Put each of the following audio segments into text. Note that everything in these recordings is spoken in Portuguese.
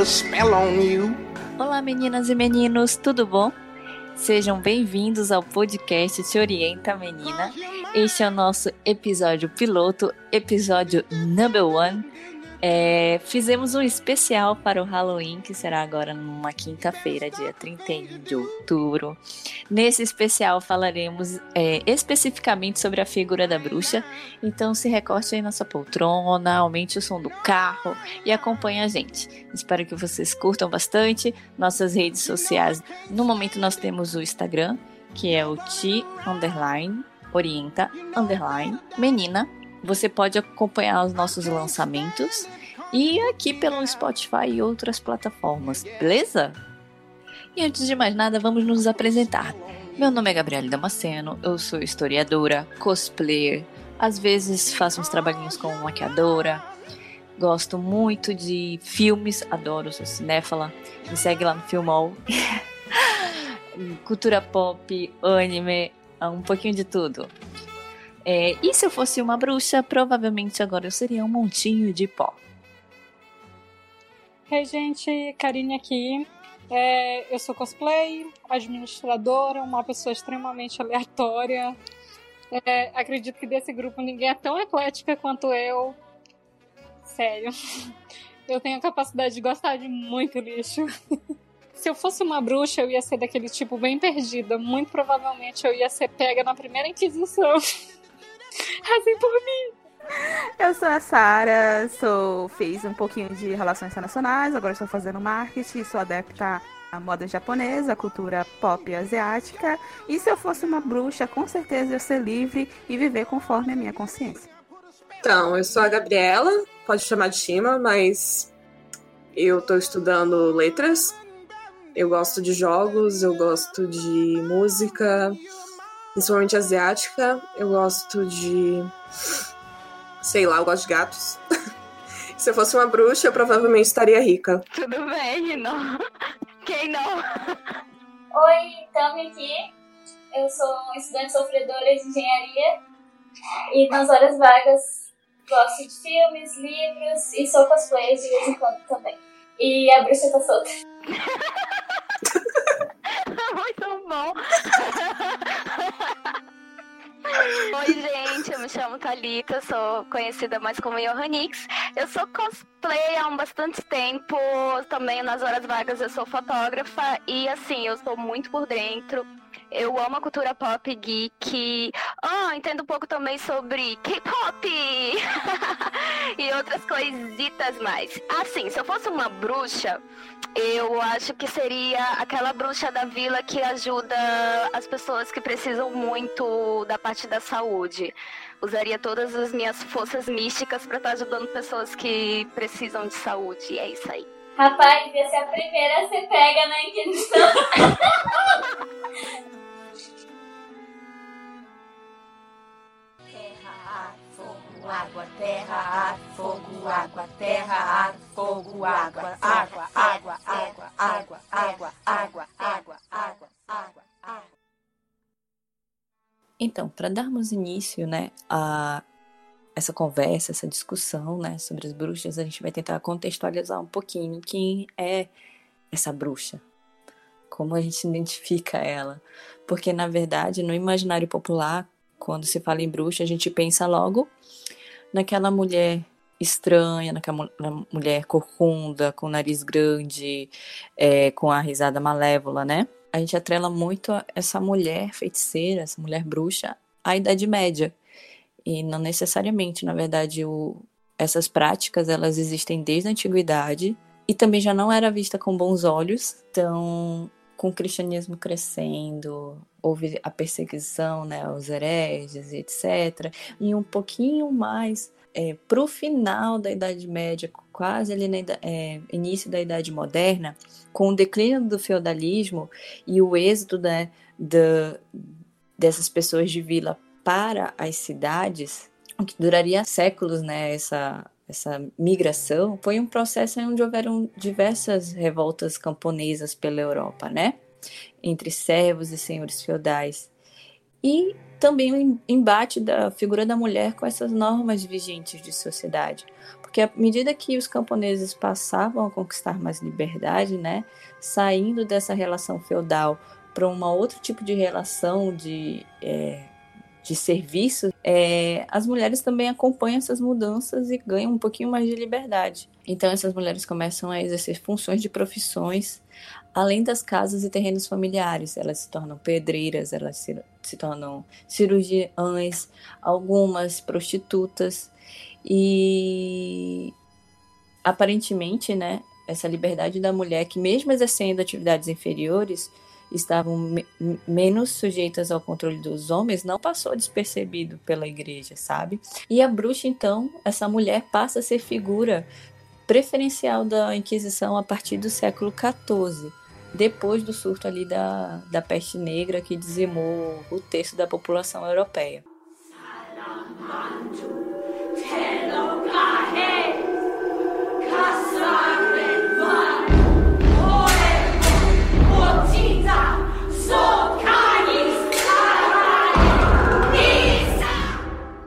a spell on you. Olá, meninas e meninos, tudo bom? Sejam bem-vindos ao podcast Te Orienta Menina. Este é o nosso episódio piloto, episódio number one é, fizemos um especial para o Halloween, que será agora numa quinta-feira, dia 31 de outubro. Nesse especial falaremos é, especificamente sobre a figura da bruxa. Então se recorte aí na sua poltrona, aumente o som do carro e acompanhe a gente. Espero que vocês curtam bastante nossas redes sociais. No momento nós temos o Instagram, que é o ti underline orienta underline menina você pode acompanhar os nossos lançamentos e aqui pelo Spotify e outras plataformas, beleza? E antes de mais nada, vamos nos apresentar. Meu nome é Gabriele Damasceno, eu sou historiadora, cosplayer, às vezes faço uns trabalhinhos como maquiadora, gosto muito de filmes, adoro, sou cinéfala, me segue lá no Filmol. Cultura pop, anime, um pouquinho de tudo. É, e se eu fosse uma bruxa, provavelmente agora eu seria um montinho de pó. Hey, gente, Karine aqui. É, eu sou cosplay, administradora, uma pessoa extremamente aleatória. É, acredito que desse grupo ninguém é tão eclética quanto eu. Sério. Eu tenho a capacidade de gostar de muito lixo. Se eu fosse uma bruxa, eu ia ser daquele tipo bem perdida. Muito provavelmente eu ia ser pega na primeira Inquisição. Assim por mim. Eu sou a Sara, sou fiz um pouquinho de relações internacionais, agora estou fazendo marketing, sou adepta à moda japonesa, à cultura pop asiática. E se eu fosse uma bruxa, com certeza eu ia ser livre e viver conforme a minha consciência. Então, eu sou a Gabriela, pode chamar de Shima, mas eu estou estudando letras. Eu gosto de jogos, eu gosto de música, principalmente asiática. Eu gosto de. Sei lá, eu gosto de gatos. Se eu fosse uma bruxa, eu provavelmente estaria rica. Tudo bem, não. Quem não? Oi, Tami aqui. Eu sou estudante sofredora de engenharia e nas horas vagas gosto de filmes, livros e sou cosplayer de vez em quando também. E a bruxa tá solta. me chamo Thalita, sou conhecida mais como Johanix. Eu sou cosplay há um bastante tempo, também nas horas vagas eu sou fotógrafa e assim, eu sou muito por dentro. Eu amo a cultura pop geek. Ah, entendo um pouco também sobre K-pop e outras coisitas mais. Assim, se eu fosse uma bruxa, eu acho que seria aquela bruxa da vila que ajuda as pessoas que precisam muito da parte da saúde. Usaria todas as minhas forças místicas para estar tá ajudando pessoas que precisam de saúde. E é isso aí. Rapaz, ia ser a primeira a ser pega na Inquisição. água, terra, ar, fogo, água, terra, ar, fogo, água, água, água, água, água, água, água, água, água, água, água. Então, para darmos início, né, a essa conversa, essa discussão, né, sobre as bruxas, a gente vai tentar contextualizar um pouquinho quem é essa bruxa, como a gente identifica ela, porque na verdade no imaginário popular, quando se fala em bruxa, a gente pensa logo naquela mulher estranha, naquela mulher corcunda, com o nariz grande, é, com a risada malévola, né? A gente atrela muito essa mulher feiticeira, essa mulher bruxa, à Idade Média. E não necessariamente, na verdade, o, essas práticas elas existem desde a antiguidade e também já não era vista com bons olhos. Então, com o cristianismo crescendo, houve a perseguição né, aos hereges, etc. E um pouquinho mais é, para o final da Idade Média, quase ali no é, início da Idade Moderna, com o declínio do feudalismo e o êxodo né, de, dessas pessoas de vila para as cidades, que duraria séculos, né, essa, essa migração, foi um processo onde houveram diversas revoltas camponesas pela Europa, né? Entre servos e senhores feudais. E também o embate da figura da mulher com essas normas vigentes de sociedade. Porque à medida que os camponeses passavam a conquistar mais liberdade, né, saindo dessa relação feudal para um outro tipo de relação de, é, de serviço, é, as mulheres também acompanham essas mudanças e ganham um pouquinho mais de liberdade. Então essas mulheres começam a exercer funções de profissões além das casas e terrenos familiares. Elas se tornam pedreiras, elas se, se tornam cirurgiãs, algumas prostitutas e aparentemente, né, essa liberdade da mulher que mesmo exercendo atividades inferiores estavam me menos sujeitas ao controle dos homens não passou despercebido pela igreja, sabe? E a bruxa então, essa mulher passa a ser figura preferencial da Inquisição a partir do século XIV, depois do surto ali da, da peste negra que dizimou o terço da população europeia.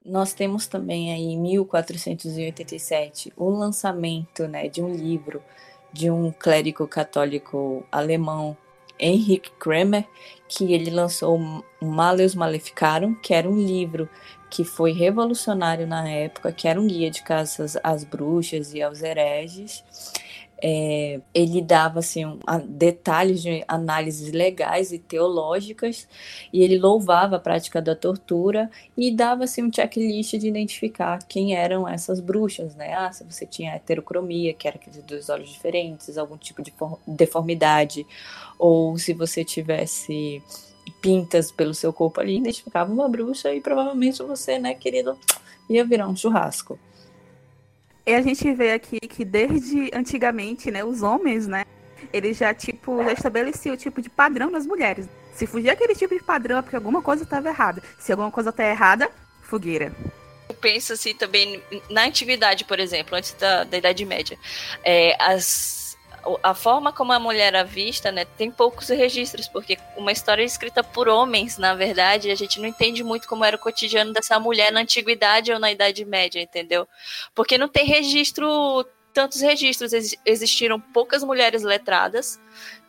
Nós temos também aí em 1487 o lançamento né, de um livro de um clérigo católico alemão, Henrik Kremer, que ele lançou Maleus Maleficarum, que era um livro que foi revolucionário na época, que era um guia de caças às bruxas e aos hereges é, ele dava assim, um, a, detalhes de análises legais e teológicas, e ele louvava a prática da tortura e dava assim, um checklist de identificar quem eram essas bruxas, né? Ah, se você tinha heterocromia, que era aqueles dois olhos diferentes, algum tipo de deformidade, ou se você tivesse pintas pelo seu corpo ali, identificava uma bruxa e provavelmente você, né, querido, ia virar um churrasco. E a gente vê aqui que desde antigamente, né, os homens, né, eles já, tipo, já estabeleciam o tipo de padrão nas mulheres. Se fugir aquele tipo de padrão é porque alguma coisa estava errada. Se alguma coisa está errada, fogueira. Eu penso assim também na antiguidade, por exemplo, antes da, da Idade Média. É, as a forma como a mulher era vista, né, tem poucos registros, porque uma história escrita por homens, na verdade, a gente não entende muito como era o cotidiano dessa mulher na antiguidade ou na Idade Média, entendeu? Porque não tem registro, tantos registros, existiram poucas mulheres letradas,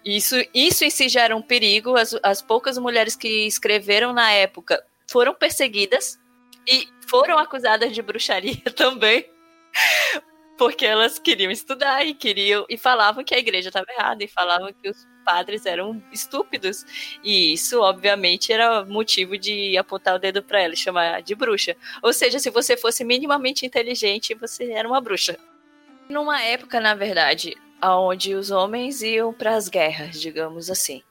isso, isso em si já era um perigo, as, as poucas mulheres que escreveram na época foram perseguidas e foram acusadas de bruxaria também porque elas queriam estudar e queriam e falavam que a igreja estava errada e falavam que os padres eram estúpidos e isso obviamente era motivo de apontar o dedo para ela e chamar de bruxa. Ou seja, se você fosse minimamente inteligente, você era uma bruxa. Numa época, na verdade, onde os homens iam para as guerras, digamos assim,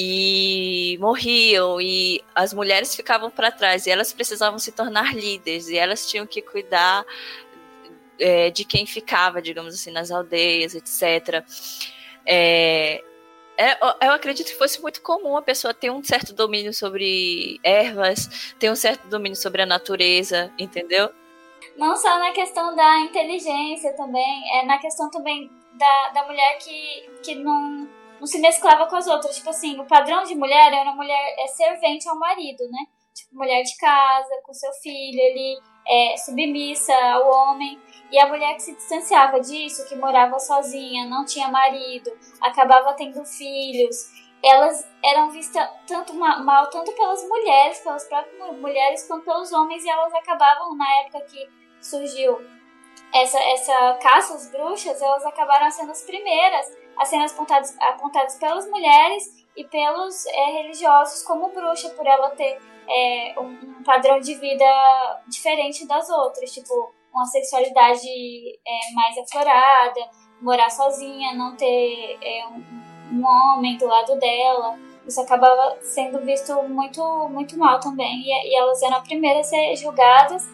e morriam e as mulheres ficavam para trás e elas precisavam se tornar líderes e elas tinham que cuidar é, de quem ficava, digamos assim, nas aldeias, etc. É, é, eu acredito que fosse muito comum a pessoa ter um certo domínio sobre ervas, ter um certo domínio sobre a natureza, entendeu? Não só na questão da inteligência também, é na questão também da, da mulher que, que não, não se mesclava com as outras. Tipo assim, o padrão de mulher era uma mulher é servente ao marido, né? Tipo, mulher de casa, com seu filho ali, é, submissa ao homem. E a mulher que se distanciava disso, que morava sozinha, não tinha marido, acabava tendo filhos, elas eram vistas tanto mal tanto pelas mulheres, pelas próprias mulheres, quanto pelos homens, e elas acabavam, na época que surgiu essa, essa caça às bruxas, elas acabaram sendo as primeiras a serem apontadas, apontadas pelas mulheres e pelos é, religiosos como bruxa, por ela ter é, um, padrão de vida diferente das outras. Tipo, uma sexualidade é, mais aflorada, morar sozinha, não ter é, um, um, homem do lado dela. Isso acabava sendo visto muito, muito mal também. E, e elas eram as primeiras a ser julgadas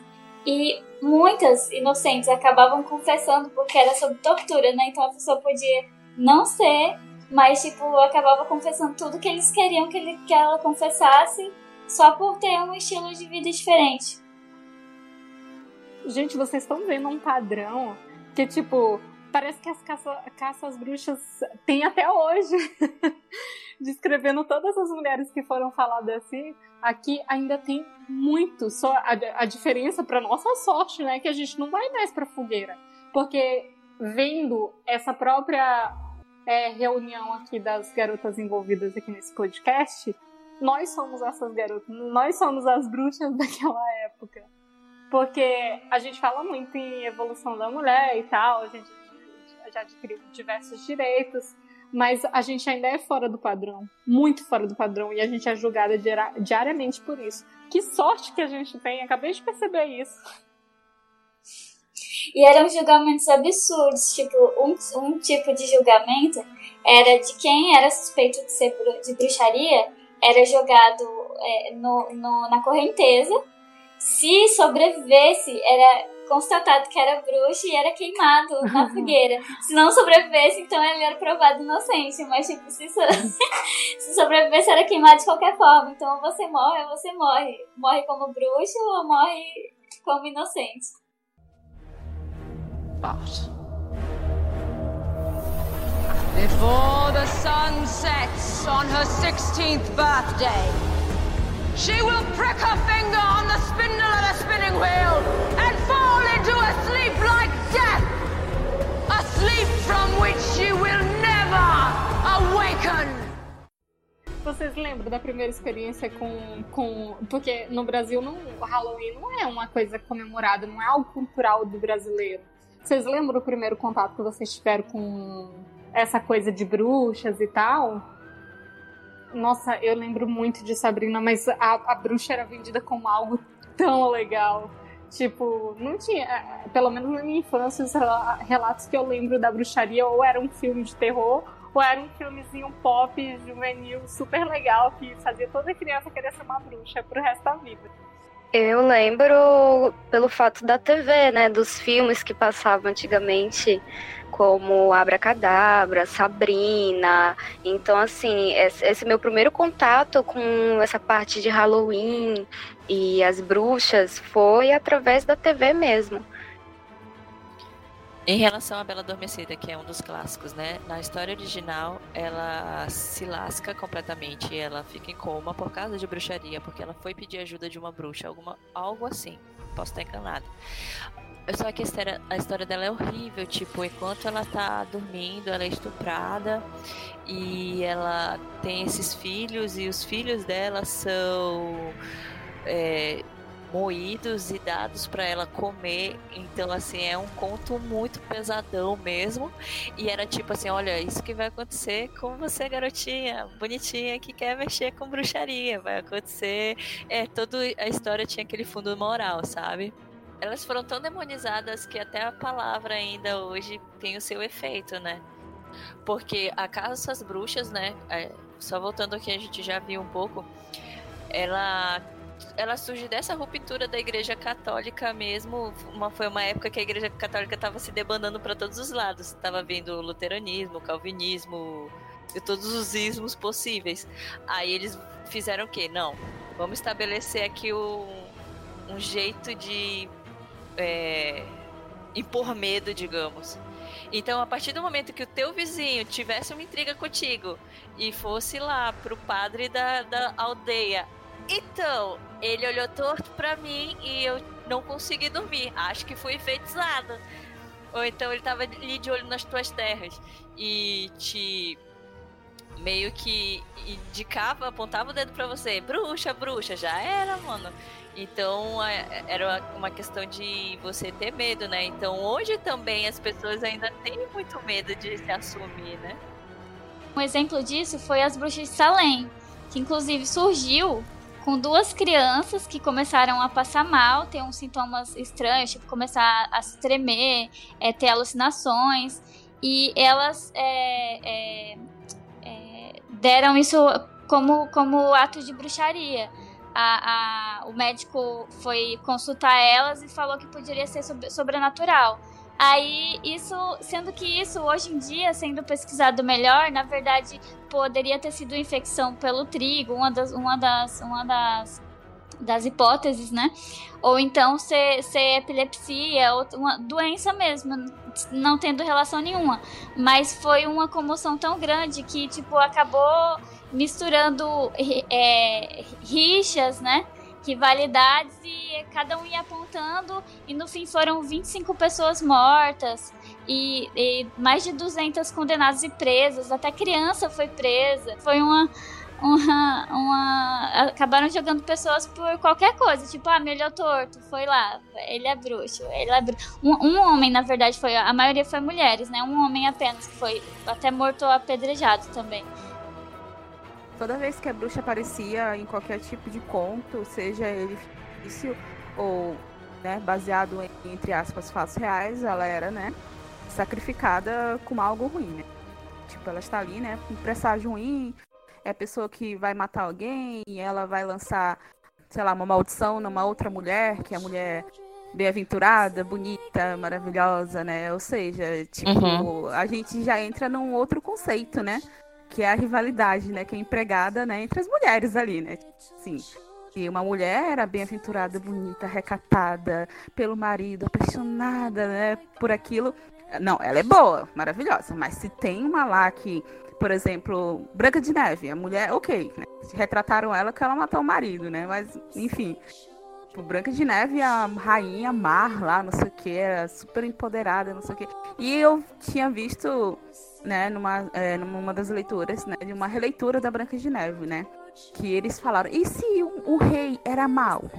e muitas inocentes acabavam confessando porque era sob tortura, né? Então a pessoa podia não ser, mas tipo, acabava confessando tudo que eles queriam que, ele, que ela confessasse só por ter um estilo de vida diferente. Gente, vocês estão vendo um padrão que, tipo, parece que as caça, caças bruxas tem até hoje. Descrevendo todas as mulheres que foram faladas assim. aqui ainda tem muito. Só a, a diferença, para nossa sorte, né, que a gente não vai mais pra fogueira. Porque vendo essa própria é, reunião aqui das garotas envolvidas aqui nesse podcast, nós somos essas garotas, nós somos as bruxas daquela época. Porque a gente fala muito em evolução da mulher e tal, a gente já adquiriu diversos direitos, mas a gente ainda é fora do padrão, muito fora do padrão, e a gente é julgada diariamente por isso. Que sorte que a gente tem, acabei de perceber isso. E eram julgamentos absurdos, tipo, um, um tipo de julgamento era de quem era suspeito de ser de bruxaria, era jogado é, no, no, na correnteza. Se sobrevivesse, era constatado que era bruxo e era queimado na fogueira. Se não sobrevivesse, então ele era provado inocente. Mas, tipo, se, so... se sobrevivesse, era queimado de qualquer forma. Então, ou você morre ou você morre. Morre como bruxo ou morre como inocente. But before the sun sets on her 16th birthday, she will prick her finger on the spindle of the spinning wheel and fall into a sleep like death. A sleep from which she will never awaken. Vocês lembram da primeira experiência com, com. Porque no Brasil não, o Halloween não é uma coisa comemorada, não é algo cultural do brasileiro. Vocês lembram o primeiro contato que vocês tiveram com essa coisa de bruxas e tal? Nossa, eu lembro muito de Sabrina, mas a, a bruxa era vendida como algo tão legal. Tipo, não tinha. É, pelo menos na minha infância, os relatos que eu lembro da bruxaria ou era um filme de terror, ou era um filmezinho pop juvenil super legal que fazia toda criança querer ser uma bruxa pro resto da vida. Eu lembro pelo fato da TV, né? Dos filmes que passavam antigamente, como Abracadabra, Sabrina. Então, assim, esse meu primeiro contato com essa parte de Halloween e as bruxas foi através da TV mesmo. Em relação à Bela Adormecida, que é um dos clássicos, né? Na história original, ela se lasca completamente, ela fica em coma por causa de bruxaria, porque ela foi pedir ajuda de uma bruxa, alguma, algo assim. Posso estar enganado. Só que a história, a história dela é horrível, tipo, enquanto ela tá dormindo, ela é estuprada e ela tem esses filhos e os filhos dela são é, moídos e dados para ela comer. Então, assim, é um conto muito pesadão mesmo. E era tipo assim: olha, isso que vai acontecer com você, garotinha, bonitinha, que quer mexer com bruxaria. Vai acontecer. É, toda a história tinha aquele fundo moral, sabe? Elas foram tão demonizadas que até a palavra ainda hoje tem o seu efeito, né? Porque a Casa das Bruxas, né? É, só voltando aqui, a gente já viu um pouco. Ela ela surge dessa ruptura da Igreja Católica mesmo. Uma, foi uma época que a Igreja Católica estava se debandando para todos os lados. Estava vendo o luteranismo, o calvinismo e todos os ismos possíveis. Aí eles fizeram o quê? Não, vamos estabelecer aqui um, um jeito de é, impor medo, digamos. Então, a partir do momento que o teu vizinho tivesse uma intriga contigo e fosse lá pro padre da, da aldeia então, ele olhou torto pra mim e eu não consegui dormir. Acho que fui enfeitiçada. Ou então ele tava ali de olho nas tuas terras e te meio que indicava, apontava o dedo para você, bruxa, bruxa, já era, mano. Então é, era uma questão de você ter medo, né? Então hoje também as pessoas ainda têm muito medo de se assumir, né? Um exemplo disso foi as bruxas de Salem, que inclusive surgiu com duas crianças que começaram a passar mal, ter uns sintomas estranhos, tipo começar a se tremer, é, ter alucinações, e elas é, é, é, deram isso como, como ato de bruxaria. A, a, o médico foi consultar elas e falou que poderia ser sobrenatural. Aí, isso, sendo que isso hoje em dia, sendo pesquisado melhor, na verdade, poderia ter sido infecção pelo trigo, uma das, uma das, uma das das hipóteses, né? Ou então ser, ser epilepsia, ou uma doença mesmo, não tendo relação nenhuma. Mas foi uma comoção tão grande que, tipo, acabou misturando é, rixas, né? Rivalidades e cada um ia apontando e no fim foram 25 pessoas mortas e, e mais de 200 condenadas e presas, até criança foi presa. Foi uma uma, uma. Acabaram jogando pessoas por qualquer coisa. Tipo, ah, é torto, foi lá. Ele é bruxo. Ele é bruxo. Um, um, homem, na verdade, foi. A maioria foi mulheres, né? Um homem apenas que foi até morto apedrejado também. Toda vez que a bruxa aparecia em qualquer tipo de conto, seja ele fictício ou né, baseado em, entre aspas, fatos reais, ela era, né, sacrificada com algo ruim, né? Tipo, ela está ali, né, um presságio ruim, é a pessoa que vai matar alguém e ela vai lançar, sei lá, uma maldição numa outra mulher, que é a mulher bem-aventurada, bonita, maravilhosa, né? Ou seja, tipo, uhum. a gente já entra num outro conceito, né? Que é a rivalidade, né? Que é empregada, né? Entre as mulheres ali, né? Sim. E uma mulher era bem-aventurada, bonita, recatada pelo marido, apaixonada, né? Por aquilo. Não, ela é boa, maravilhosa. Mas se tem uma lá que por exemplo, Branca de Neve, a mulher, ok, né? Retrataram ela que ela matou o marido, né? Mas, enfim. Tipo, Branca de Neve, a rainha Mar lá, não sei o que, era super empoderada, não sei o que. E eu tinha visto, né, numa, é, numa das leituras, né, de uma releitura da Branca de Neve, né? Que eles falaram, e se o, o rei era mau?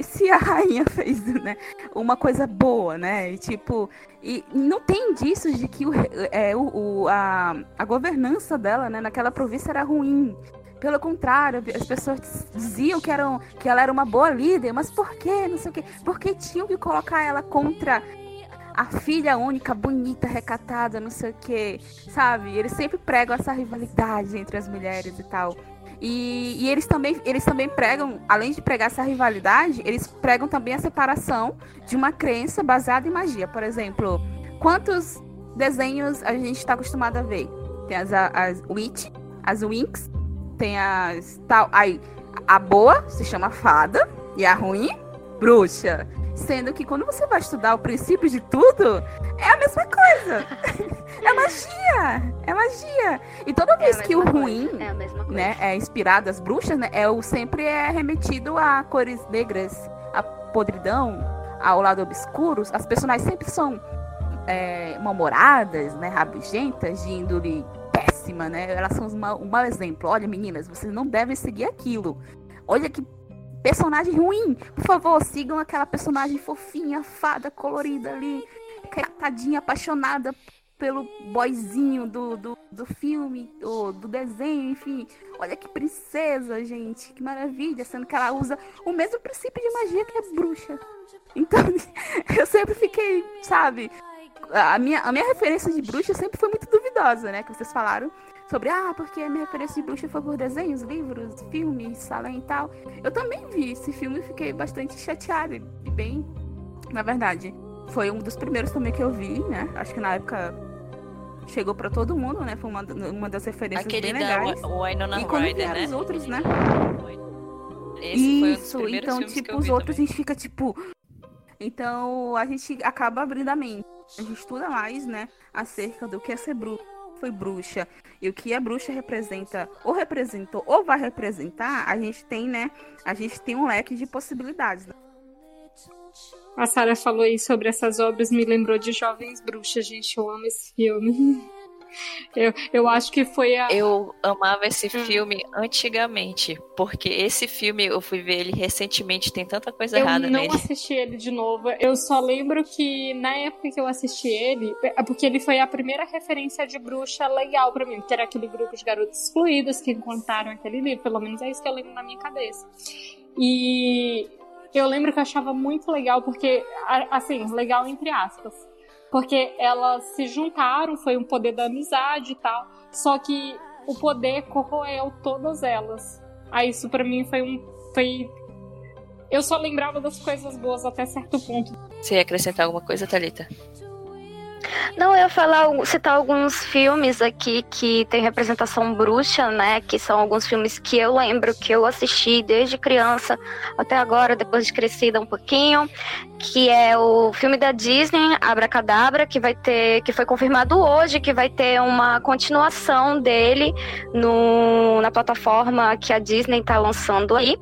Se a rainha fez, né, uma coisa boa, né? E tipo, e não tem indícios de que o, é, o, a, a governança dela, né, naquela província era ruim. Pelo contrário, as pessoas diziam que, eram, que ela era uma boa líder, mas por quê? Não sei o quê. Porque tinham que colocar ela contra a filha única, bonita, recatada, não sei o quê, sabe? Eles sempre pregam essa rivalidade entre as mulheres e tal. E, e, eles, também, eles também pregam, além de pregar essa rivalidade, eles pregam também a separação de uma crença baseada em magia. Por exemplo, quantos desenhos a gente está acostumado a ver? Tem as, as Witch, as Winx, tem as tal. Aí, a boa se chama fada e a ruim, bruxa. Sendo que quando você vai estudar o princípio de tudo, é a mesma coisa. é magia! É magia! E toda é vez é que o ruim é né, é inspirado as bruxas, né, é o, sempre é remetido a cores negras, a podridão, ao lado obscuro. As personagens sempre são é, mal-humoradas, né, rabugentas, de índole péssima, né? Elas são um mau exemplo. Olha, meninas, vocês não devem seguir aquilo. Olha que personagem ruim. Por favor, sigam aquela personagem fofinha, fada, colorida ali, catadinha, apaixonada pelo boyzinho do, do, do filme, do, do desenho, enfim. Olha que princesa, gente, que maravilha, sendo que ela usa o mesmo princípio de magia que é bruxa. Então, eu sempre fiquei, sabe, a minha, a minha referência de bruxa sempre foi muito duvidosa, né, que vocês falaram sobre, ah, porque a minha referência de bruxa foi por desenhos, livros, filmes, salão e tal. Eu também vi esse filme e fiquei bastante chateada e bem, na verdade, foi um dos primeiros também que eu vi, né? Acho que na época chegou para todo mundo, né? Foi uma, uma das referências Aquele bem legais. Da, o Winona e quando Ryder, né? os outros, né? Esse Isso, um então, tipo, os outros também. a gente fica tipo. Então a gente acaba abrindo a mente. A gente estuda mais, né? Acerca do que é ser bruxa foi bruxa e o que a bruxa representa ou representou ou vai representar, a gente tem, né? A gente tem um leque de possibilidades. Né? A Sara falou aí sobre essas obras, me lembrou de Jovens Bruxas, gente. Eu amo esse filme. Eu, eu acho que foi a. Eu amava esse hum. filme antigamente, porque esse filme eu fui ver ele recentemente, tem tanta coisa eu errada nele. Eu não assisti ele de novo. Eu só lembro que na época que eu assisti ele, é porque ele foi a primeira referência de bruxa legal para mim, que era aquele grupo de garotos excluídos que contaram aquele livro, pelo menos é isso que eu lembro na minha cabeça. E eu lembro que eu achava muito legal, porque, assim, legal entre aspas porque elas se juntaram, foi um poder da amizade e tal. Só que o poder corroeu todas elas. Aí isso para mim foi um. Foi... Eu só lembrava das coisas boas até certo ponto. Você ia acrescentar alguma coisa, Thalita? Não, eu ia falar, citar alguns filmes aqui que tem representação bruxa, né? Que são alguns filmes que eu lembro que eu assisti desde criança até agora, depois de crescida um pouquinho. Que é o filme da Disney, Abracadabra, que vai ter. que foi confirmado hoje, que vai ter uma continuação dele no, na plataforma que a Disney está lançando aí.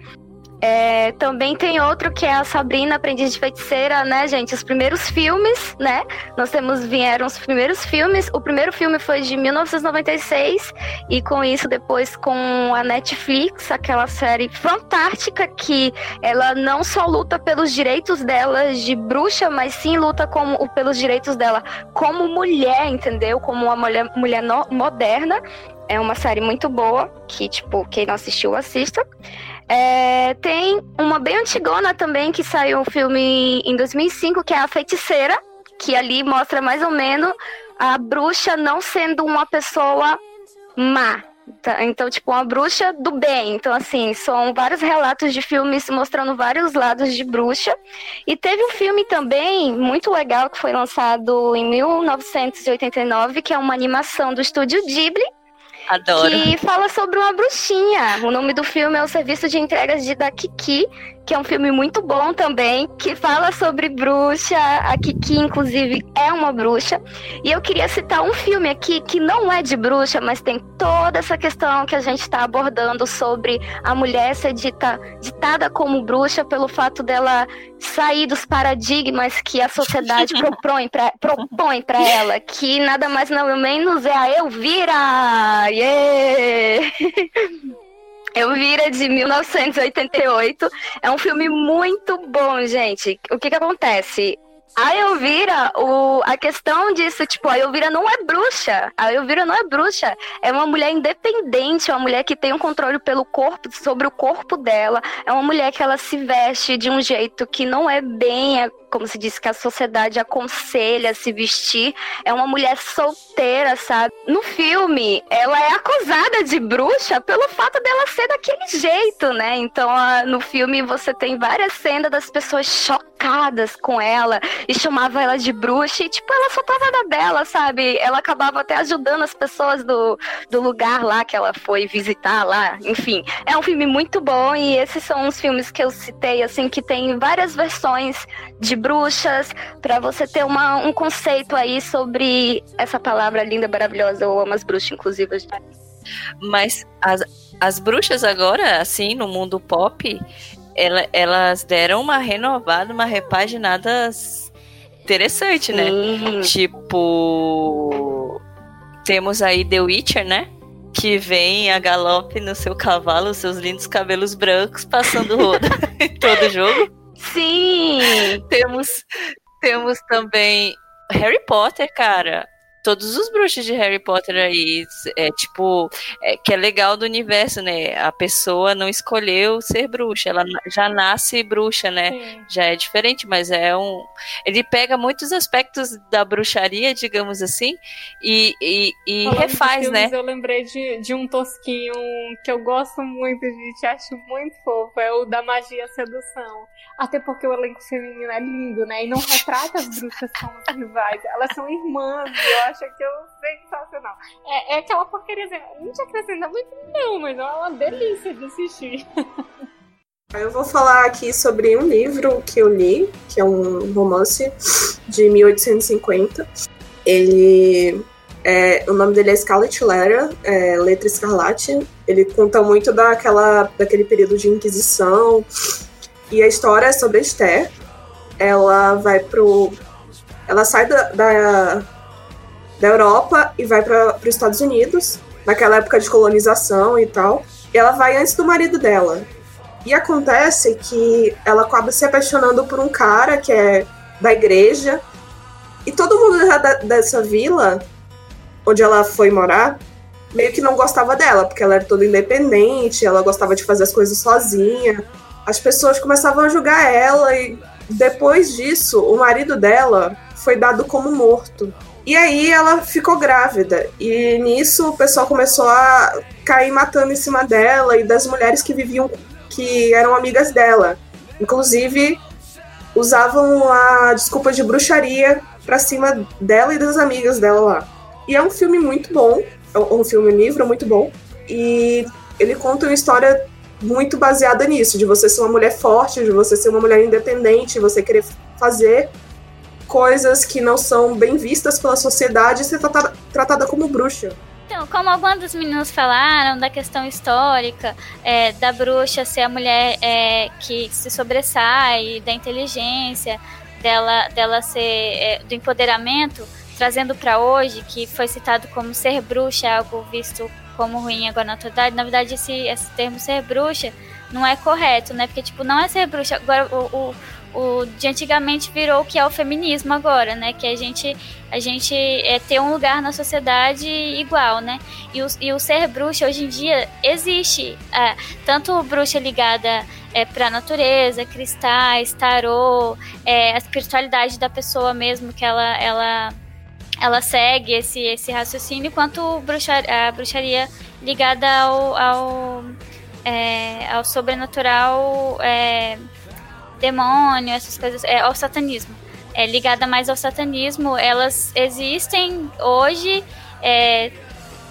É, também tem outro que é a Sabrina Aprendiz de Feiticeira, né, gente? Os primeiros filmes, né? Nós temos, vieram os primeiros filmes. O primeiro filme foi de 1996 e com isso depois com a Netflix, aquela série fantástica que ela não só luta pelos direitos dela de bruxa, mas sim luta como, pelos direitos dela como mulher, entendeu? Como uma mulher, mulher no, moderna. É uma série muito boa, que, tipo, quem não assistiu, assista. É, tem uma bem antigona também, que saiu um filme em 2005, que é A Feiticeira, que ali mostra mais ou menos a bruxa não sendo uma pessoa má. Tá? Então, tipo, uma bruxa do bem. Então, assim, são vários relatos de filmes mostrando vários lados de bruxa. E teve um filme também muito legal que foi lançado em 1989, que é uma animação do estúdio Ghibli, Adoro. que fala sobre uma bruxinha. O nome do filme é O Serviço de Entregas de Dakiki, que é um filme muito bom também, que fala sobre bruxa. A Kiki, inclusive, é uma bruxa. E eu queria citar um filme aqui que não é de bruxa, mas tem toda essa questão que a gente está abordando sobre a mulher ser dita, ditada como bruxa pelo fato dela sair dos paradigmas que a sociedade propõe para propõe pra ela, que nada mais nada menos é a Elvira! Yeah! Elvira de 1988. É um filme muito bom, gente. O que que acontece? A Elvira, o, a questão disso, tipo, a Elvira não é bruxa. A Elvira não é bruxa. É uma mulher independente, uma mulher que tem um controle pelo corpo, sobre o corpo dela. É uma mulher que ela se veste de um jeito que não é bem, como se diz, que a sociedade aconselha a se vestir. É uma mulher solteira, sabe? No filme, ela é acusada de bruxa pelo fato dela ser daquele jeito, né? Então, no filme, você tem várias cenas das pessoas chocadas com ela e chamava ela de bruxa e, tipo, ela só tava na dela, sabe? Ela acabava até ajudando as pessoas do, do lugar lá que ela foi visitar lá. Enfim, é um filme muito bom e esses são os filmes que eu citei, assim, que tem várias versões de bruxas para você ter uma, um conceito aí sobre essa palavra linda, maravilhosa. Eu amo as bruxas, inclusive. Mas as, as bruxas agora, assim, no mundo pop, ela, elas deram uma renovada, uma repaginada interessante, né? Sim. Tipo. Temos aí The Witcher, né? Que vem a galope no seu cavalo, seus lindos cabelos brancos, passando roda em todo jogo. Sim! Temos, temos também Harry Potter, cara. Todos os bruxos de Harry Potter aí, é tipo, é, que é legal do universo, né? A pessoa não escolheu ser bruxa, ela já nasce bruxa, né? Sim. Já é diferente, mas é um. Ele pega muitos aspectos da bruxaria, digamos assim, e, e, e Falando refaz, né? filmes, Eu lembrei de, de um tosquinho que eu gosto muito, gente, acho muito fofo. É o da magia sedução. Até porque o elenco feminino é lindo, né? E não retrata as bruxas como rivais. Elas são irmãs, eu acho aquilo sensacional. É, é aquela porcaria, assim, não te acrescenta muito, não, mas é uma delícia de assistir. Eu vou falar aqui sobre um livro que eu li, que é um romance de 1850. Ele. É, o nome dele é Scarlet Letter, é, Letra Escarlate. Ele conta muito daquela, daquele período de Inquisição. E a história é sobre a Esther. Ela vai pro. Ela sai da, da, da Europa e vai para os Estados Unidos, naquela época de colonização e tal. E ela vai antes do marido dela. E acontece que ela acaba se apaixonando por um cara que é da igreja. E todo mundo da- dessa vila, onde ela foi morar, meio que não gostava dela, porque ela era toda independente, ela gostava de fazer as coisas sozinha. As pessoas começavam a julgar ela e depois disso, o marido dela foi dado como morto. E aí ela ficou grávida. E nisso o pessoal começou a cair matando em cima dela e das mulheres que viviam que eram amigas dela. Inclusive, usavam a desculpa de bruxaria pra cima dela e das amigas dela lá. E é um filme muito bom, é um filme um livro muito bom, e ele conta uma história muito baseada nisso, de você ser uma mulher forte, de você ser uma mulher independente, você querer fazer coisas que não são bem vistas pela sociedade e ser tratada, tratada como bruxa. Então, como alguns dos meninos falaram da questão histórica, é, da bruxa ser a mulher é, que se sobressai, da inteligência, dela, dela ser é, do empoderamento, trazendo para hoje, que foi citado como ser bruxa, algo visto como ruim agora na atualidade, na verdade esse, esse termo ser bruxa não é correto, né? Porque, tipo, não é ser bruxa. Agora, o, o, o de antigamente virou o que é o feminismo agora, né? Que a gente, a gente é, ter um lugar na sociedade igual, né? E o, e o ser bruxa hoje em dia existe. É, tanto bruxa ligada é, para a natureza, cristais, tarô, é, a espiritualidade da pessoa mesmo, que ela, ela ela segue esse, esse raciocínio, quanto bruxaria, a bruxaria ligada ao, ao, é, ao sobrenatural, é, demônio, essas coisas, é, ao satanismo. É, ligada mais ao satanismo, elas existem hoje, é,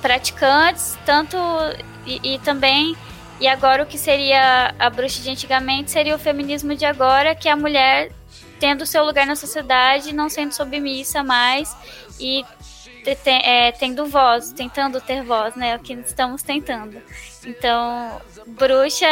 praticantes, tanto e, e também e agora o que seria a bruxa de antigamente seria o feminismo de agora, que é a mulher tendo seu lugar na sociedade, não sendo submissa mais e é, tendo voz, tentando ter voz, né? É o que estamos tentando. Então, bruxa,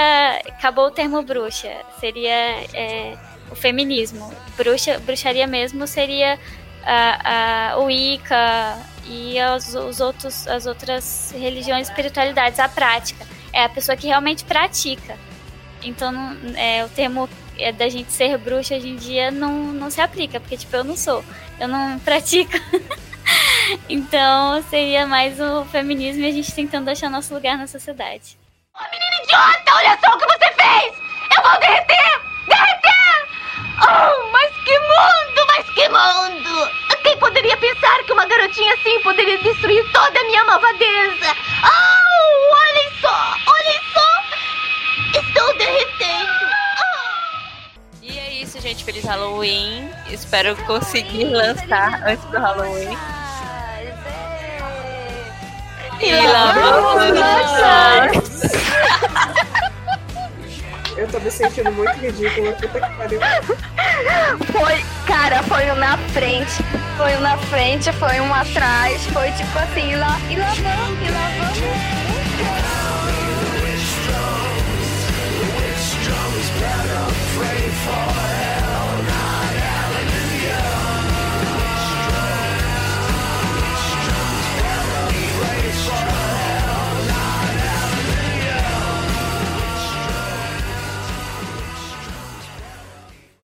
acabou o termo bruxa, seria é, o feminismo. Bruxa, bruxaria mesmo seria a, a, o Ica e os, os outros, as outras religiões, espiritualidades, a prática. É a pessoa que realmente pratica. Então, é, o termo é, da gente ser bruxa hoje em dia não, não se aplica, porque, tipo, eu não sou, eu não pratico. então, seria mais o feminismo e a gente tentando achar nosso lugar na sociedade. Oh, menina idiota, olha só o que você fez! Eu vou derreter! Derreter! Oh, mas que mundo, mas que mundo! Quem poderia pensar que uma garotinha assim poderia destruir toda a minha malvadeza? Oh, olhem só, olhem só! Estou derretendo! E é isso, gente. Feliz Halloween. Espero conseguir lançar antes do Halloween. E lá vamos nós. Eu tô me sentindo muito ridícula, puta que pariu. Foi, cara, foi um na frente, foi um na frente, foi um atrás, foi tipo assim, e lá, e lá vamos, e lá vamos. Fall